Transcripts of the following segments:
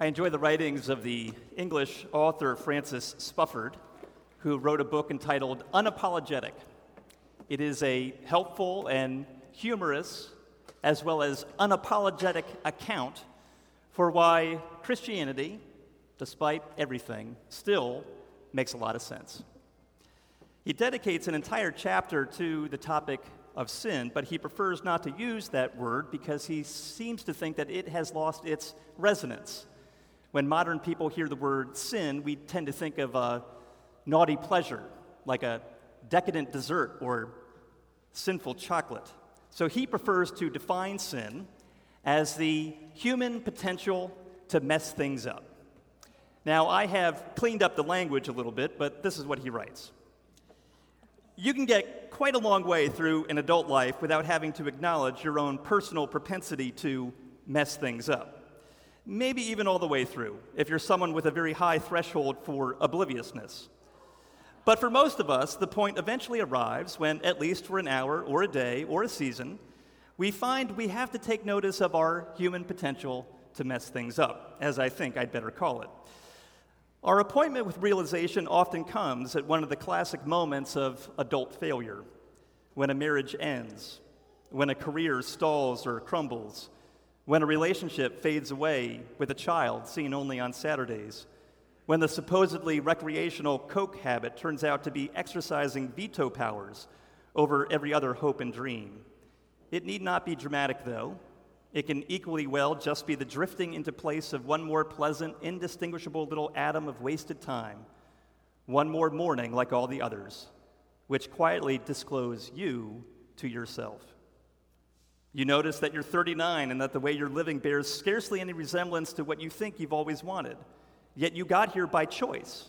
I enjoy the writings of the English author Francis Spufford, who wrote a book entitled Unapologetic. It is a helpful and humorous, as well as unapologetic account for why Christianity, despite everything, still makes a lot of sense. He dedicates an entire chapter to the topic of sin, but he prefers not to use that word because he seems to think that it has lost its resonance when modern people hear the word sin, we tend to think of a naughty pleasure, like a decadent dessert or sinful chocolate. So he prefers to define sin as the human potential to mess things up. Now, I have cleaned up the language a little bit, but this is what he writes. You can get quite a long way through an adult life without having to acknowledge your own personal propensity to mess things up maybe even all the way through, if you're someone with a very high threshold for obliviousness. But for most of us, the point eventually arrives when, at least for an hour or a day or a season, we find we have to take notice of our human potential to mess things up, as I think I'd better call it. Our appointment with realization often comes at one of the classic moments of adult failure when a marriage ends, when a career stalls or crumbles when a relationship fades away with a child seen only on Saturdays, when the supposedly recreational Coke habit turns out to be exercising veto powers over every other hope and dream. It need not be dramatic, though. It can equally well just be the drifting into place of one more pleasant, indistinguishable little atom of wasted time, one more morning like all the others, which quietly disclose you to yourself. You notice that you're 39 and that the way you're living bears scarcely any resemblance to what you think you've always wanted. Yet you got here by choice,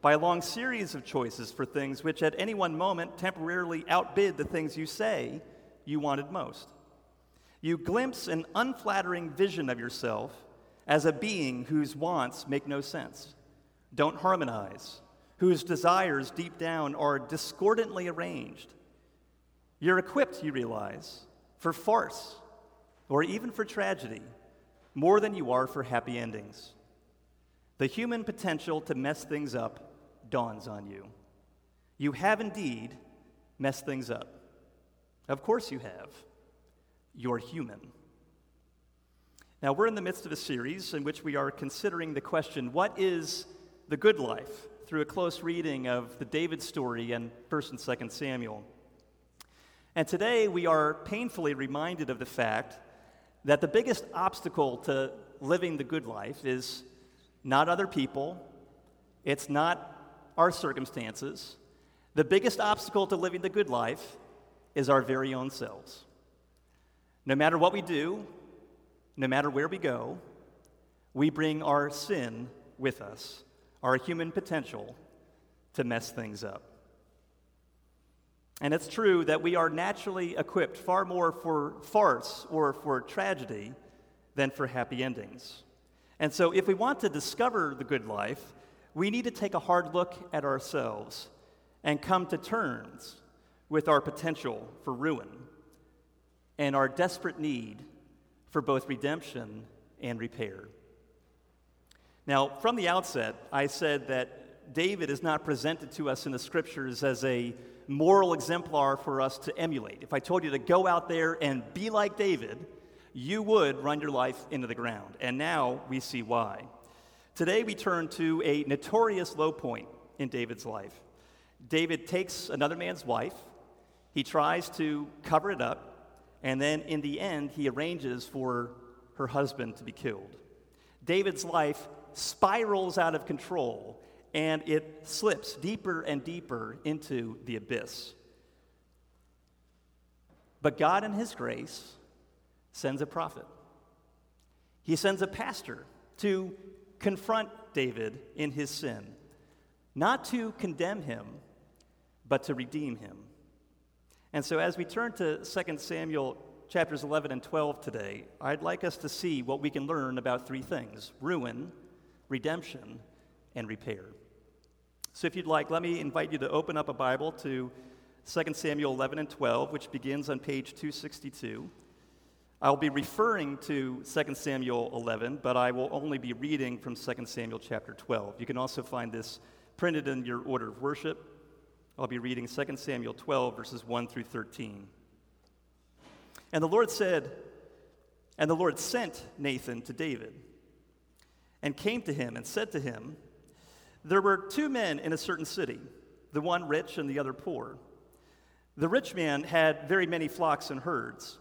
by a long series of choices for things which at any one moment temporarily outbid the things you say you wanted most. You glimpse an unflattering vision of yourself as a being whose wants make no sense, don't harmonize, whose desires deep down are discordantly arranged. You're equipped, you realize for farce, or even for tragedy, more than you are for happy endings. The human potential to mess things up dawns on you. You have indeed messed things up. Of course, you have. You're human. Now, we're in the midst of a series in which we are considering the question what is the good life? through a close reading of the David story and 1st and 2nd Samuel. And today we are painfully reminded of the fact that the biggest obstacle to living the good life is not other people, it's not our circumstances. The biggest obstacle to living the good life is our very own selves. No matter what we do, no matter where we go, we bring our sin with us, our human potential to mess things up. And it's true that we are naturally equipped far more for farce or for tragedy than for happy endings. And so, if we want to discover the good life, we need to take a hard look at ourselves and come to terms with our potential for ruin and our desperate need for both redemption and repair. Now, from the outset, I said that David is not presented to us in the scriptures as a moral exemplar for us to emulate. If I told you to go out there and be like David, you would run your life into the ground. And now we see why. Today we turn to a notorious low point in David's life. David takes another man's wife, he tries to cover it up, and then in the end, he arranges for her husband to be killed. David's life spirals out of control and it slips deeper and deeper into the abyss. But God, in His grace, sends a prophet. He sends a pastor to confront David in his sin, not to condemn him, but to redeem him. And so, as we turn to 2 Samuel chapters 11 and 12 today, I'd like us to see what we can learn about three things ruin, redemption, and repair. So, if you'd like, let me invite you to open up a Bible to 2 Samuel 11 and 12, which begins on page 262. I'll be referring to 2 Samuel 11, but I will only be reading from 2 Samuel chapter 12. You can also find this printed in your order of worship. I'll be reading 2 Samuel 12, verses 1 through 13. And the Lord said, And the Lord sent Nathan to David, and came to him and said to him, There were two men in a certain city, the one rich and the other poor. The rich man had very many flocks and herds.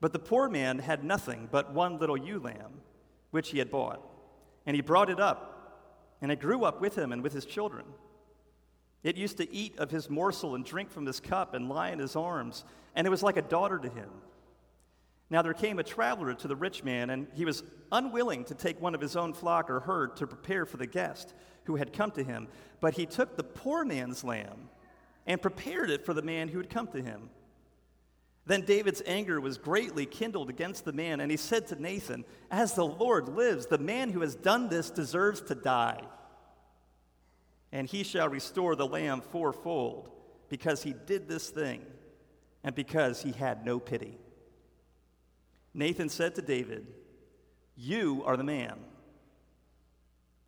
But the poor man had nothing but one little ewe lamb, which he had bought. And he brought it up, and it grew up with him and with his children. It used to eat of his morsel and drink from his cup and lie in his arms, and it was like a daughter to him. Now there came a traveler to the rich man, and he was unwilling to take one of his own flock or herd to prepare for the guest who had come to him. But he took the poor man's lamb and prepared it for the man who had come to him. Then David's anger was greatly kindled against the man, and he said to Nathan, As the Lord lives, the man who has done this deserves to die. And he shall restore the lamb fourfold, because he did this thing, and because he had no pity. Nathan said to David, You are the man.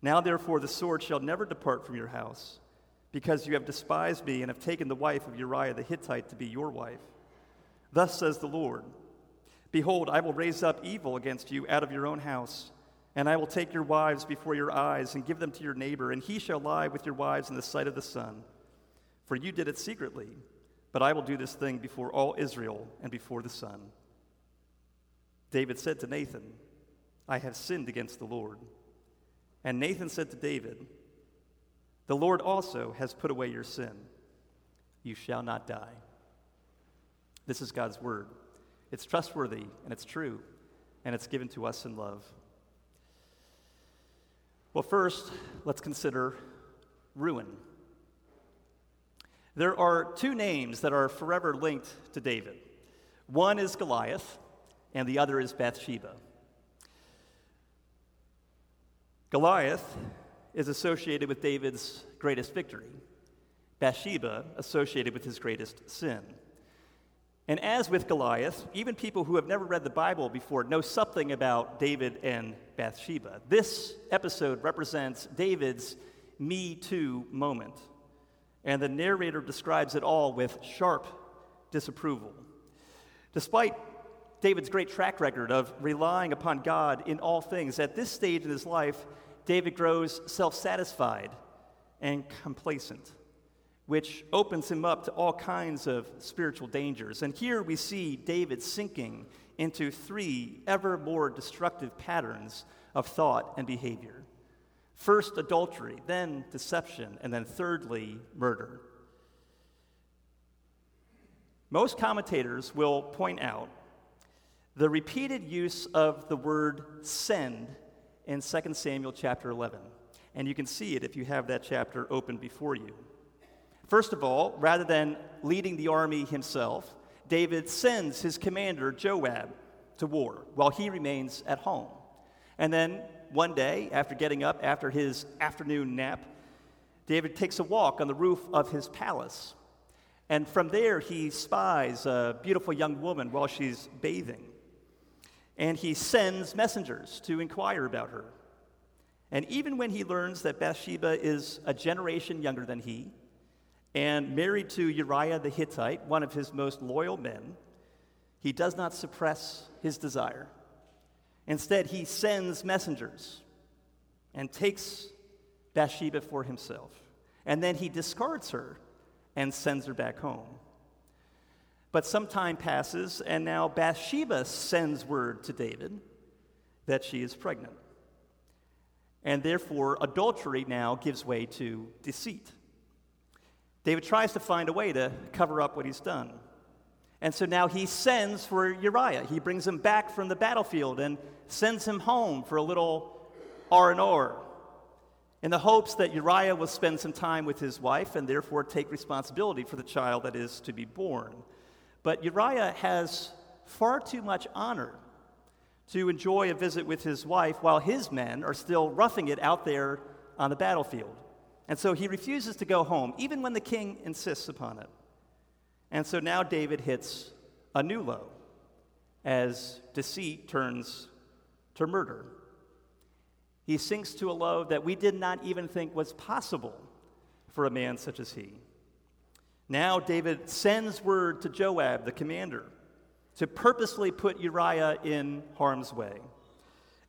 Now, therefore, the sword shall never depart from your house because you have despised me and have taken the wife of Uriah the Hittite to be your wife. Thus says the Lord Behold, I will raise up evil against you out of your own house, and I will take your wives before your eyes and give them to your neighbor, and he shall lie with your wives in the sight of the sun. For you did it secretly, but I will do this thing before all Israel and before the sun. David said to Nathan, I have sinned against the Lord. And Nathan said to David, the Lord also has put away your sin. You shall not die. This is God's word. It's trustworthy and it's true, and it's given to us in love. Well, first, let's consider ruin. There are two names that are forever linked to David one is Goliath, and the other is Bathsheba. Goliath is associated with David's greatest victory, Bathsheba associated with his greatest sin. And as with Goliath, even people who have never read the Bible before know something about David and Bathsheba. This episode represents David's Me Too moment. And the narrator describes it all with sharp disapproval. Despite David's great track record of relying upon God in all things, at this stage in his life, David grows self satisfied and complacent, which opens him up to all kinds of spiritual dangers. And here we see David sinking into three ever more destructive patterns of thought and behavior first, adultery, then, deception, and then, thirdly, murder. Most commentators will point out the repeated use of the word send in 2 Samuel chapter 11. And you can see it if you have that chapter open before you. First of all, rather than leading the army himself, David sends his commander, Joab, to war while he remains at home. And then one day, after getting up after his afternoon nap, David takes a walk on the roof of his palace. And from there, he spies a beautiful young woman while she's bathing and he sends messengers to inquire about her. And even when he learns that Bathsheba is a generation younger than he and married to Uriah the Hittite, one of his most loyal men, he does not suppress his desire. Instead, he sends messengers and takes Bathsheba for himself. And then he discards her and sends her back home. But some time passes, and now Bathsheba sends word to David that she is pregnant. And therefore, adultery now gives way to deceit. David tries to find a way to cover up what he's done. And so now he sends for Uriah. He brings him back from the battlefield and sends him home for a little R&R in the hopes that Uriah will spend some time with his wife and therefore take responsibility for the child that is to be born. But Uriah has far too much honor to enjoy a visit with his wife while his men are still roughing it out there on the battlefield. And so he refuses to go home, even when the king insists upon it. And so now David hits a new low as deceit turns to murder. He sinks to a low that we did not even think was possible for a man such as he. Now David sends word to Joab, the commander, to purposely put Uriah in harm's way,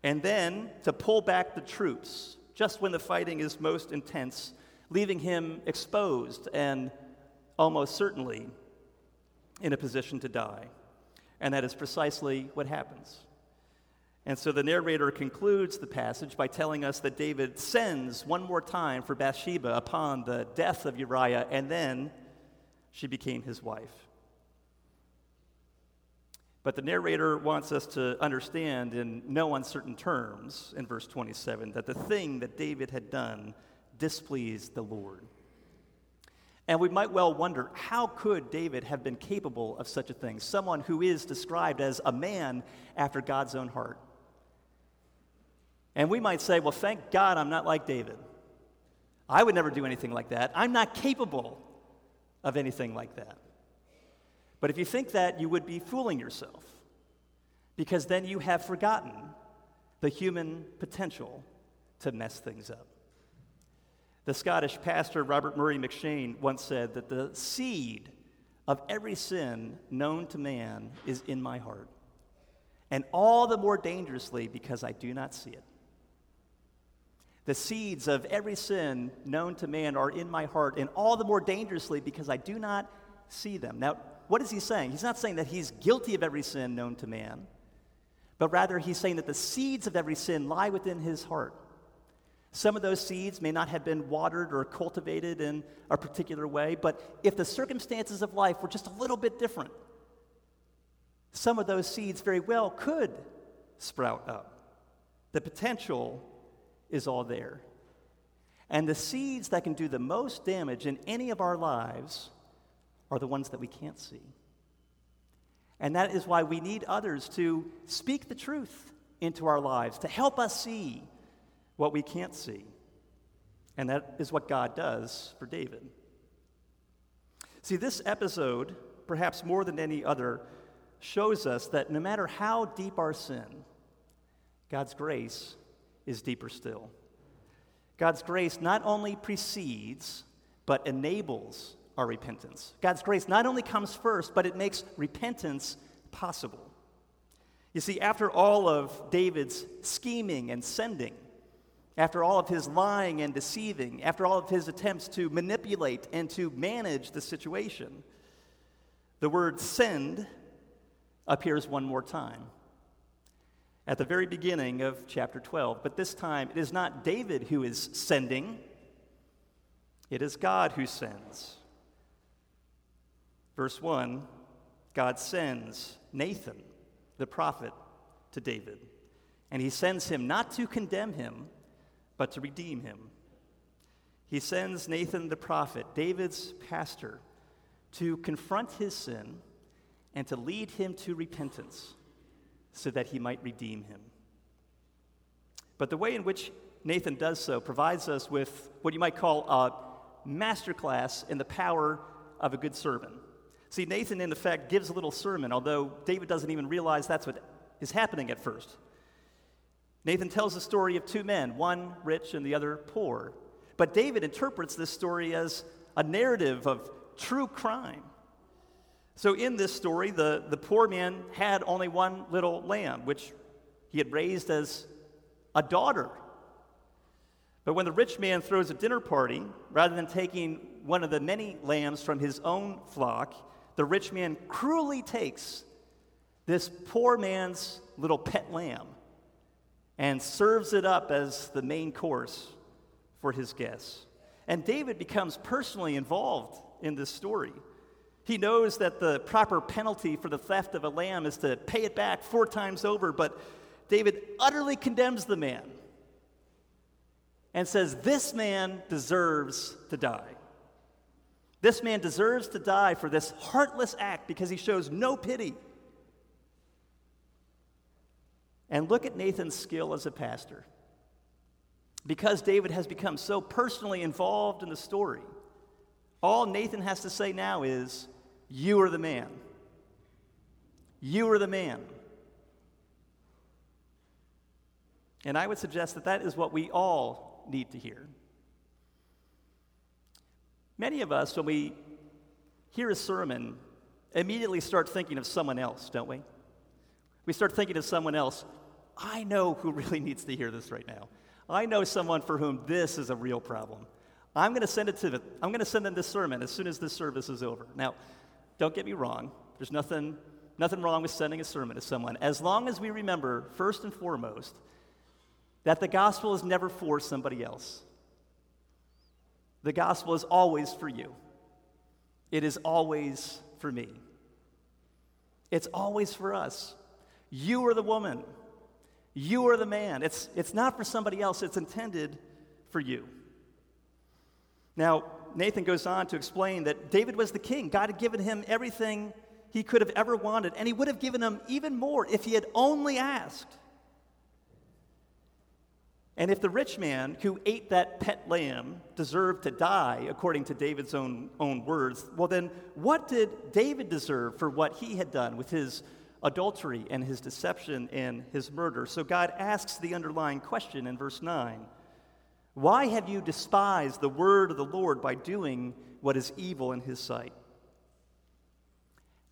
and then to pull back the troops just when the fighting is most intense, leaving him exposed and almost certainly in a position to die. And that is precisely what happens. And so the narrator concludes the passage by telling us that David sends one more time for Bathsheba upon the death of Uriah, and then she became his wife. But the narrator wants us to understand in no uncertain terms in verse 27 that the thing that David had done displeased the Lord. And we might well wonder how could David have been capable of such a thing? Someone who is described as a man after God's own heart. And we might say, well, thank God I'm not like David. I would never do anything like that. I'm not capable of anything like that. But if you think that, you would be fooling yourself, because then you have forgotten the human potential to mess things up. The Scottish pastor Robert Murray M'Cheyne once said that the seed of every sin known to man is in my heart, and all the more dangerously because I do not see it. The seeds of every sin known to man are in my heart, and all the more dangerously because I do not see them. Now, what is he saying? He's not saying that he's guilty of every sin known to man, but rather he's saying that the seeds of every sin lie within his heart. Some of those seeds may not have been watered or cultivated in a particular way, but if the circumstances of life were just a little bit different, some of those seeds very well could sprout up. The potential is all there. And the seeds that can do the most damage in any of our lives are the ones that we can't see. And that is why we need others to speak the truth into our lives, to help us see what we can't see. And that is what God does for David. See, this episode, perhaps more than any other, shows us that no matter how deep our sin, God's grace is deeper still. God's grace not only precedes, but enables our repentance. God's grace not only comes first, but it makes repentance possible. You see, after all of David's scheming and sending, after all of his lying and deceiving, after all of his attempts to manipulate and to manage the situation, the word send appears one more time at the very beginning of chapter 12. But this time, it is not David who is sending, it is God who sends. Verse 1 God sends Nathan, the prophet, to David. And he sends him not to condemn him, but to redeem him. He sends Nathan the prophet, David's pastor, to confront his sin and to lead him to repentance so that he might redeem him. But the way in which Nathan does so provides us with what you might call a masterclass in the power of a good sermon. See, Nathan, in effect, gives a little sermon, although David doesn't even realize that's what is happening at first. Nathan tells the story of two men, one rich and the other poor. But David interprets this story as a narrative of true crime. So, in this story, the, the poor man had only one little lamb, which he had raised as a daughter. But when the rich man throws a dinner party, rather than taking one of the many lambs from his own flock, the rich man cruelly takes this poor man's little pet lamb and serves it up as the main course for his guests. And David becomes personally involved in this story. He knows that the proper penalty for the theft of a lamb is to pay it back four times over, but David utterly condemns the man and says, This man deserves to die. This man deserves to die for this heartless act because he shows no pity. And look at Nathan's skill as a pastor. Because David has become so personally involved in the story, all Nathan has to say now is, You are the man. You are the man. And I would suggest that that is what we all need to hear. Many of us, when we hear a sermon, immediately start thinking of someone else, don't we? We start thinking of someone else. I know who really needs to hear this right now. I know someone for whom this is a real problem. I'm going to send it to them. I'm going to send them this sermon as soon as this service is over. Now, don't get me wrong. There's nothing, nothing wrong with sending a sermon to someone, as long as we remember, first and foremost, that the gospel is never for somebody else. The gospel is always for you, it is always for me. It's always for us. You are the woman. You are the man. It's, it's not for somebody else, it's intended for you. Now, Nathan goes on to explain that David was the king. God had given him everything he could have ever wanted, and he would have given him even more if he had only asked. And if the rich man who ate that pet lamb deserved to die, according to David's own, own words, well, then what did David deserve for what he had done with his adultery and his deception and his murder? So God asks the underlying question in verse 9 Why have you despised the word of the Lord by doing what is evil in his sight?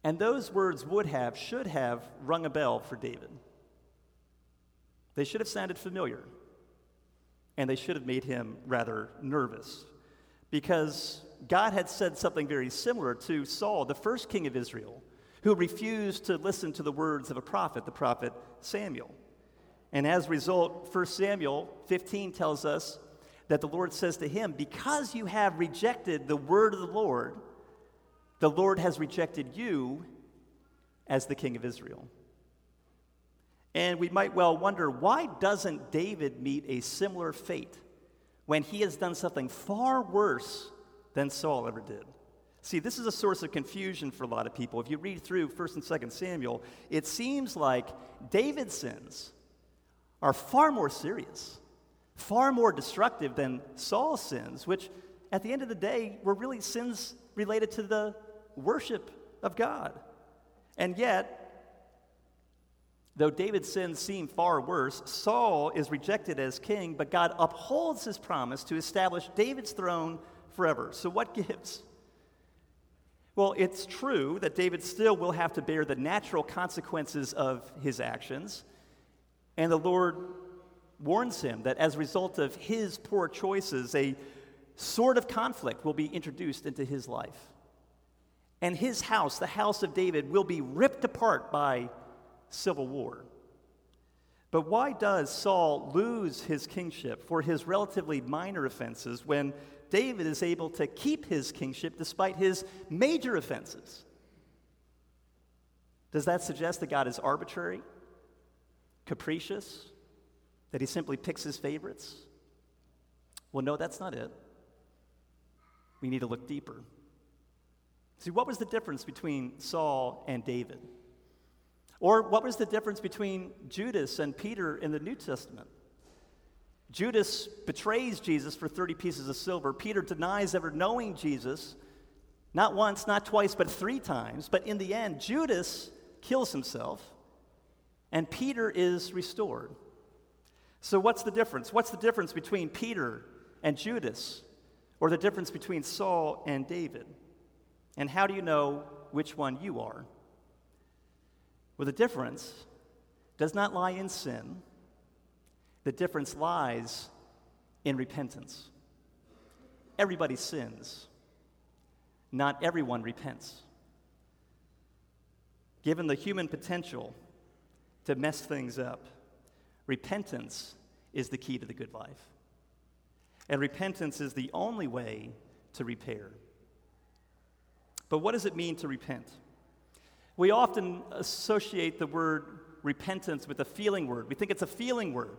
And those words would have, should have, rung a bell for David. They should have sounded familiar and they should have made him rather nervous because God had said something very similar to Saul, the first king of Israel, who refused to listen to the words of a prophet, the prophet Samuel. And as a result, 1 Samuel 15 tells us that the Lord says to him, Because you have rejected the word of the Lord, the Lord has rejected you as the king of Israel. And we might well wonder why doesn't David meet a similar fate when he has done something far worse than Saul ever did? See, this is a source of confusion for a lot of people. If you read through 1st and 2nd Samuel, it seems like David's sins are far more serious, far more destructive than Saul's sins, which at the end of the day were really sins related to the worship of God. And yet, Though David's sins seem far worse, Saul is rejected as king, but God upholds his promise to establish David's throne forever. So, what gives? Well, it's true that David still will have to bear the natural consequences of his actions. And the Lord warns him that as a result of his poor choices, a sort of conflict will be introduced into his life. And his house, the house of David, will be ripped apart by civil war. But why does Saul lose his kingship for his relatively minor offenses when David is able to keep his kingship despite his major offenses? Does that suggest that God is arbitrary, capricious, that he simply picks his favorites? Well, no, that's not it. We need to look deeper. See, what was the difference between Saul and David? Or what was the difference between Judas and Peter in the New Testament? Judas betrays Jesus for 30 pieces of silver. Peter denies ever knowing Jesus, not once, not twice, but three times. But in the end, Judas kills himself, and Peter is restored. So, what's the difference? What's the difference between Peter and Judas, or the difference between Saul and David? And how do you know which one you are? Well, the difference does not lie in sin, the difference lies in repentance. Everybody sins, not everyone repents. Given the human potential to mess things up, repentance is the key to the good life. And repentance is the only way to repair. But what does it mean to repent? We often associate the word repentance with a feeling word. We think it's a feeling word.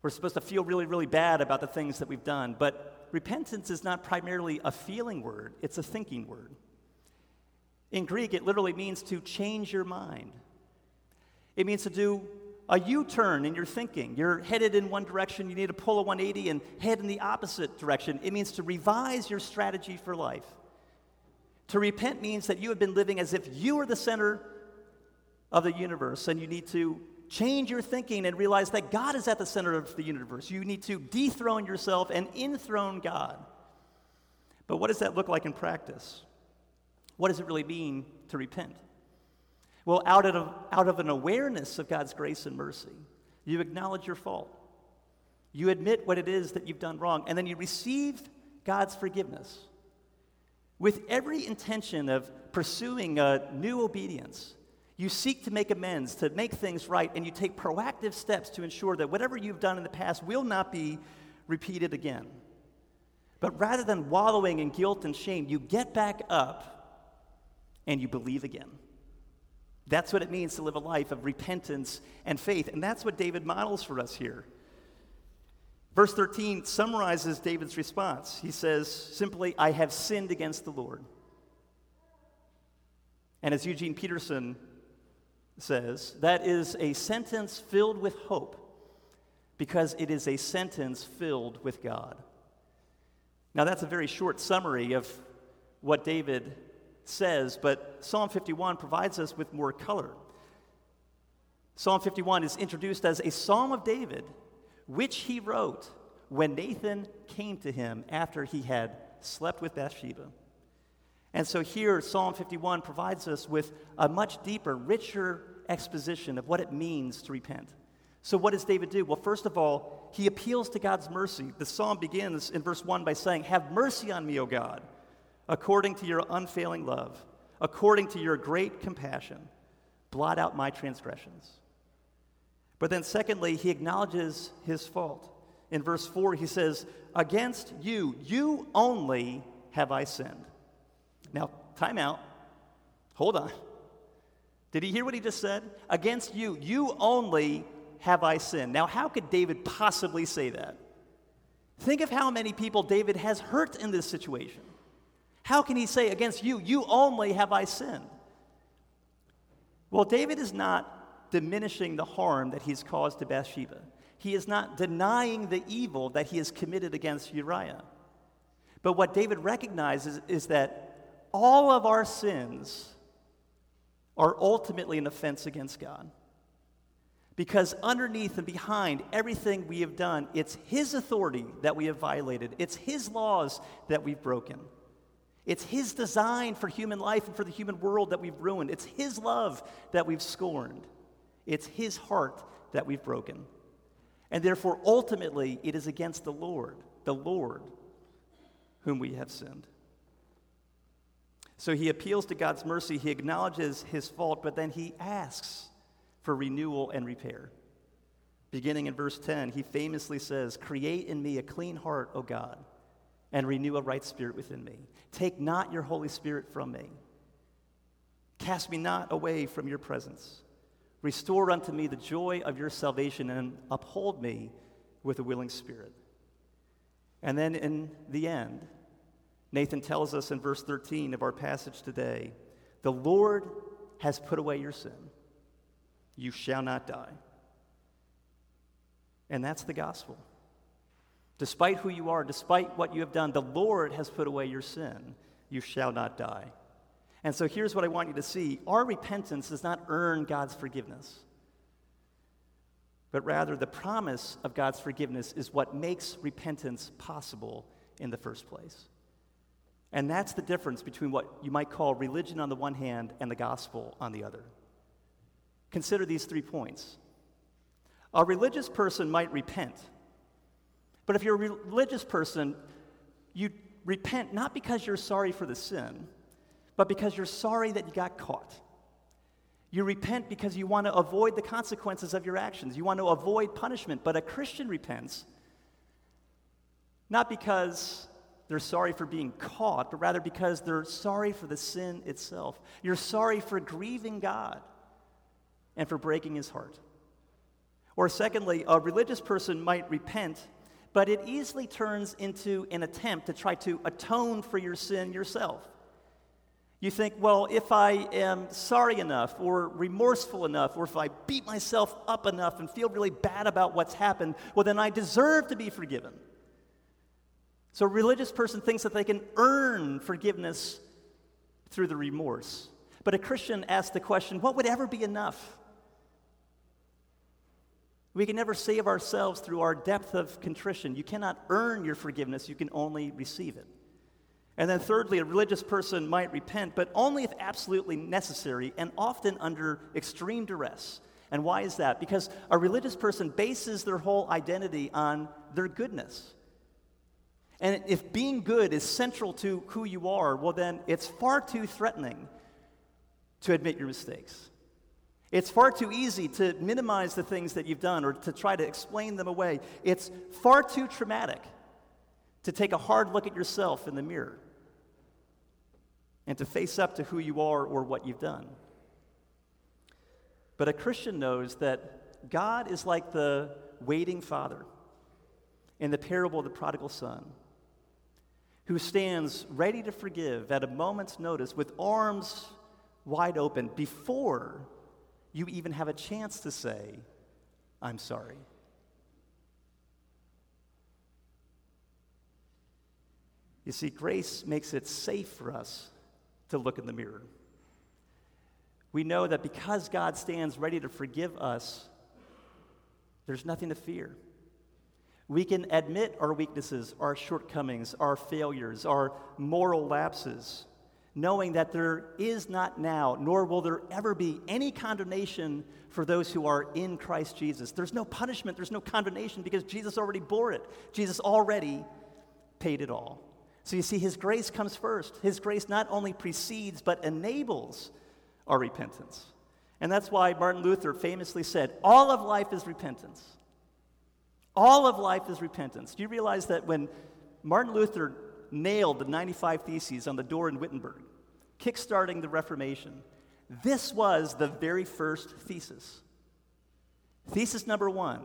We're supposed to feel really, really bad about the things that we've done. But repentance is not primarily a feeling word, it's a thinking word. In Greek, it literally means to change your mind. It means to do a U turn in your thinking. You're headed in one direction, you need to pull a 180 and head in the opposite direction. It means to revise your strategy for life. To repent means that you have been living as if you are the center of the universe and you need to change your thinking and realize that God is at the center of the universe. You need to dethrone yourself and enthrone God. But what does that look like in practice? What does it really mean to repent? Well, out of, out of an awareness of God's grace and mercy, you acknowledge your fault. You admit what it is that you've done wrong, and then you receive God's forgiveness with every intention of pursuing a new obedience. You seek to make amends, to make things right, and you take proactive steps to ensure that whatever you've done in the past will not be repeated again. But rather than wallowing in guilt and shame, you get back up and you believe again. That's what it means to live a life of repentance and faith. And that's what David models for us here. Verse 13 summarizes David's response. He says simply, I have sinned against the Lord. And as Eugene Peterson says, that is a sentence filled with hope because it is a sentence filled with God. Now, that's a very short summary of what David says, but Psalm 51 provides us with more color. Psalm 51 is introduced as a psalm of David, which he wrote when Nathan came to him after he had slept with Bathsheba. And so here, Psalm 51 provides us with a much deeper, richer exposition of what it means to repent. So, what does David do? Well, first of all, he appeals to God's mercy. The psalm begins in verse 1 by saying, Have mercy on me, O God, according to your unfailing love, according to your great compassion. Blot out my transgressions. But then, secondly, he acknowledges his fault. In verse 4, he says, Against you, you only have I sinned. Now, time out. Hold on. Did he hear what he just said? Against you, you only have I sinned. Now, how could David possibly say that? Think of how many people David has hurt in this situation. How can he say, Against you, you only have I sinned? Well, David is not diminishing the harm that he's caused to Bathsheba. He is not denying the evil that he has committed against Uriah. But what David recognizes is that all of our sins are ultimately an offense against God. Because underneath and behind everything we have done, it's His authority that we have violated, it's His laws that we've broken. It's His design for human life and for the human world that we've ruined. It's His love that we've scorned. It's His heart that we've broken. And therefore, ultimately, it is against the Lord, the Lord, whom we have sinned. So he appeals to God's mercy, he acknowledges his fault, but then he asks for renewal and repair. Beginning in verse 10, he famously says, Create in me a clean heart, O God, and renew a right spirit within me. Take not your Holy Spirit from me. Cast me not away from your presence. Restore unto me the joy of your salvation and uphold me with a willing spirit. And then in the end, Nathan tells us in verse 13 of our passage today the Lord has put away your sin. You shall not die. And that's the gospel. Despite who you are, despite what you have done, the Lord has put away your sin. You shall not die. And so here's what I want you to see our repentance does not earn God's forgiveness, but rather the promise of God's forgiveness is what makes repentance possible in the first place. And that's the difference between what you might call religion on the one hand and the gospel on the other. Consider these three points. A religious person might repent, but if you're a religious person, you repent not because you're sorry for the sin, but because you're sorry that you got caught. You repent because you want to avoid the consequences of your actions. You want to avoid punishment. But a Christian repents not because they're sorry for being caught, but rather because they're sorry for the sin itself. You're sorry for grieving God and for breaking his heart. Or, secondly, a religious person might repent, but it easily turns into an attempt to try to atone for your sin yourself. You think, well, if I am sorry enough or remorseful enough, or if I beat myself up enough and feel really bad about what's happened, well, then I deserve to be forgiven. So a religious person thinks that they can earn forgiveness through the remorse. But a Christian asks the question what would ever be enough? We can never save ourselves through our depth of contrition. You cannot earn your forgiveness, you can only receive it. And then, thirdly, a religious person might repent, but only if absolutely necessary and often under extreme duress. And why is that? Because a religious person bases their whole identity on their goodness. And if being good is central to who you are, well, then it's far too threatening to admit your mistakes. It's far too easy to minimize the things that you've done or to try to explain them away. It's far too traumatic to take a hard look at yourself in the mirror and to face up to who you are or what you've done. But a Christian knows that God is like the waiting father in the parable of the prodigal son who stands ready to forgive at a moment's notice with arms wide open before you even have a chance to say, I'm sorry. You see, grace makes it safe for us to look in the mirror. We know that because God stands ready to forgive us, there's nothing to fear. We can admit our weaknesses, our shortcomings, our failures, our moral lapses, knowing that there is not now, nor will there ever be, any condemnation for those who are in Christ Jesus. There's no punishment, there's no condemnation because Jesus already bore it. Jesus already paid it all. So you see, His grace comes first. His grace not only precedes, but enables our repentance. And that's why Martin Luther famously said, All of life is repentance. All of life is repentance. Do you realize that when Martin Luther nailed the 95 Theses on the door in Wittenberg, kickstarting the Reformation, this was the very first thesis. Thesis number one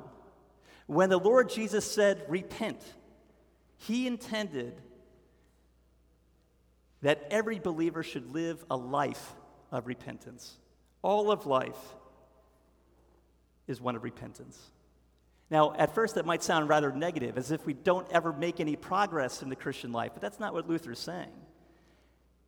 when the Lord Jesus said, Repent, he intended that every believer should live a life of repentance. All of life is one of repentance. Now, at first, that might sound rather negative, as if we don't ever make any progress in the Christian life, but that's not what Luther is saying.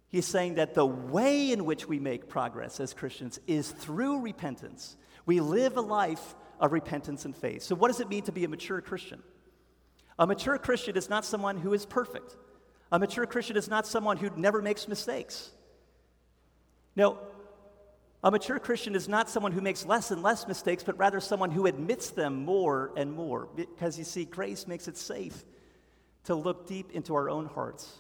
He's saying that the way in which we make progress as Christians is through repentance. We live a life of repentance and faith. So, what does it mean to be a mature Christian? A mature Christian is not someone who is perfect. A mature Christian is not someone who never makes mistakes. No, a mature Christian is not someone who makes less and less mistakes, but rather someone who admits them more and more. Because you see, grace makes it safe to look deep into our own hearts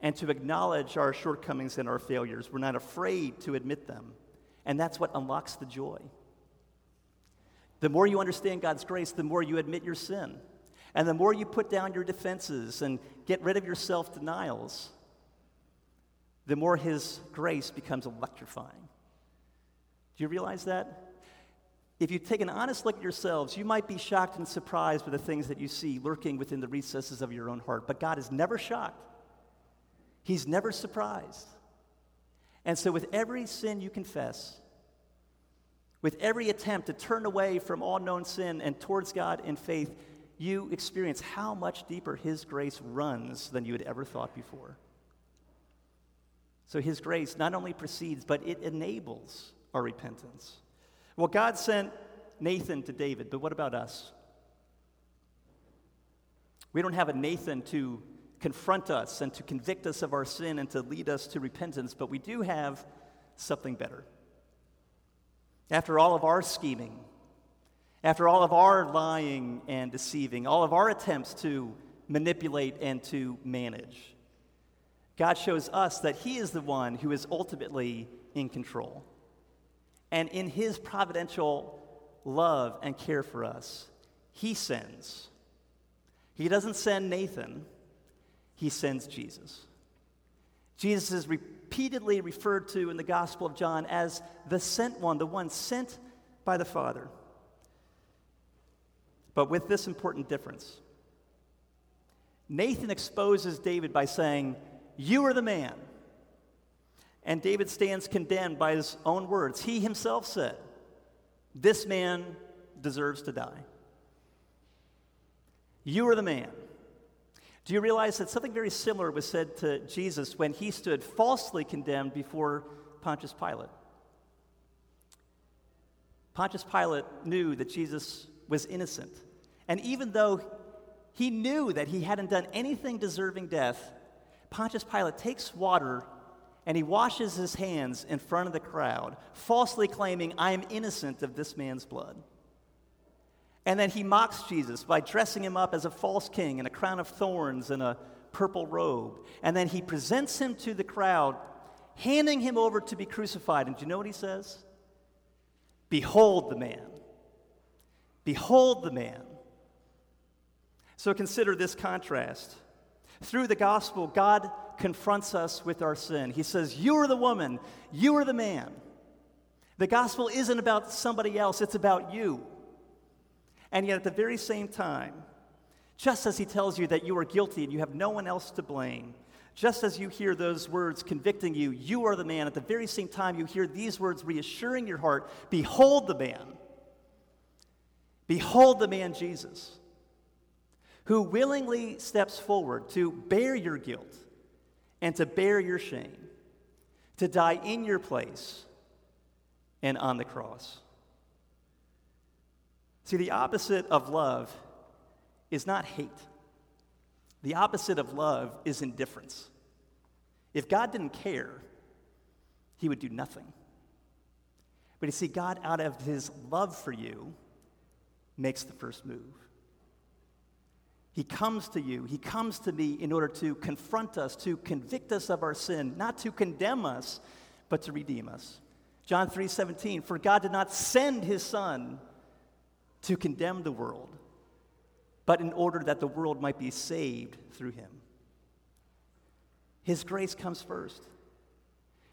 and to acknowledge our shortcomings and our failures. We're not afraid to admit them. And that's what unlocks the joy. The more you understand God's grace, the more you admit your sin. And the more you put down your defenses and get rid of your self denials, the more His grace becomes electrifying. Do you realize that? If you take an honest look at yourselves, you might be shocked and surprised by the things that you see lurking within the recesses of your own heart. But God is never shocked, He's never surprised. And so, with every sin you confess, with every attempt to turn away from all known sin and towards God in faith, you experience how much deeper His grace runs than you had ever thought before. So, His grace not only precedes, but it enables our repentance. Well, God sent Nathan to David, but what about us? We don't have a Nathan to confront us and to convict us of our sin and to lead us to repentance, but we do have something better. After all of our scheming, after all of our lying and deceiving, all of our attempts to manipulate and to manage, God shows us that He is the one who is ultimately in control. And in his providential love and care for us, he sends. He doesn't send Nathan, he sends Jesus. Jesus is repeatedly referred to in the Gospel of John as the sent one, the one sent by the Father. But with this important difference Nathan exposes David by saying, You are the man. And David stands condemned by his own words. He himself said, This man deserves to die. You are the man. Do you realize that something very similar was said to Jesus when he stood falsely condemned before Pontius Pilate? Pontius Pilate knew that Jesus was innocent. And even though he knew that he hadn't done anything deserving death, Pontius Pilate takes water and he washes his hands in front of the crowd, falsely claiming, I am innocent of this man's blood. And then he mocks Jesus by dressing him up as a false king in a crown of thorns and a purple robe. And then he presents him to the crowd, handing him over to be crucified. And do you know what he says? Behold the man. Behold the man. So consider this contrast. Through the gospel, God confronts us with our sin. He says, You are the woman, you are the man. The gospel isn't about somebody else, it's about you. And yet, at the very same time, just as he tells you that you are guilty and you have no one else to blame, just as you hear those words convicting you, you are the man, at the very same time, you hear these words reassuring your heart Behold the man. Behold the man, Jesus, who willingly steps forward to bear your guilt and to bear your shame, to die in your place and on the cross. See, the opposite of love is not hate. The opposite of love is indifference. If God didn't care, he would do nothing. But you see, God, out of his love for you, makes the first move. He comes to you, He comes to me in order to confront us, to convict us of our sin, not to condemn us, but to redeem us. John 3 17, for God did not send His Son to condemn the world, but in order that the world might be saved through Him. His grace comes first.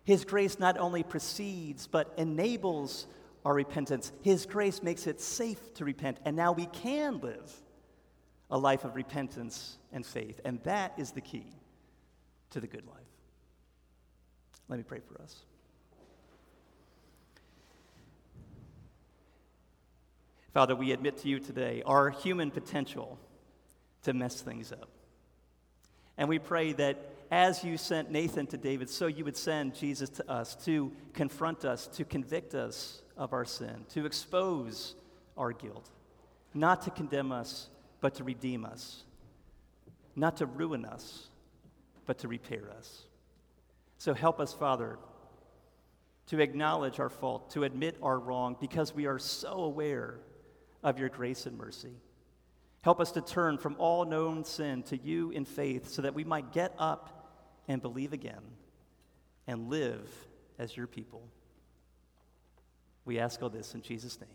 His grace not only precedes, but enables our repentance. His grace makes it safe to repent, and now we can live a life of repentance and faith. And that is the key to the good life. Let me pray for us. Father, we admit to you today our human potential to mess things up. And we pray that as you sent Nathan to David, so you would send Jesus to us to confront us, to convict us of our sin, to expose our guilt, not to condemn us, but to redeem us, not to ruin us, but to repair us. So help us, Father, to acknowledge our fault, to admit our wrong, because we are so aware of your grace and mercy. Help us to turn from all known sin to you in faith so that we might get up and believe again and live as your people. We ask all this in Jesus' name.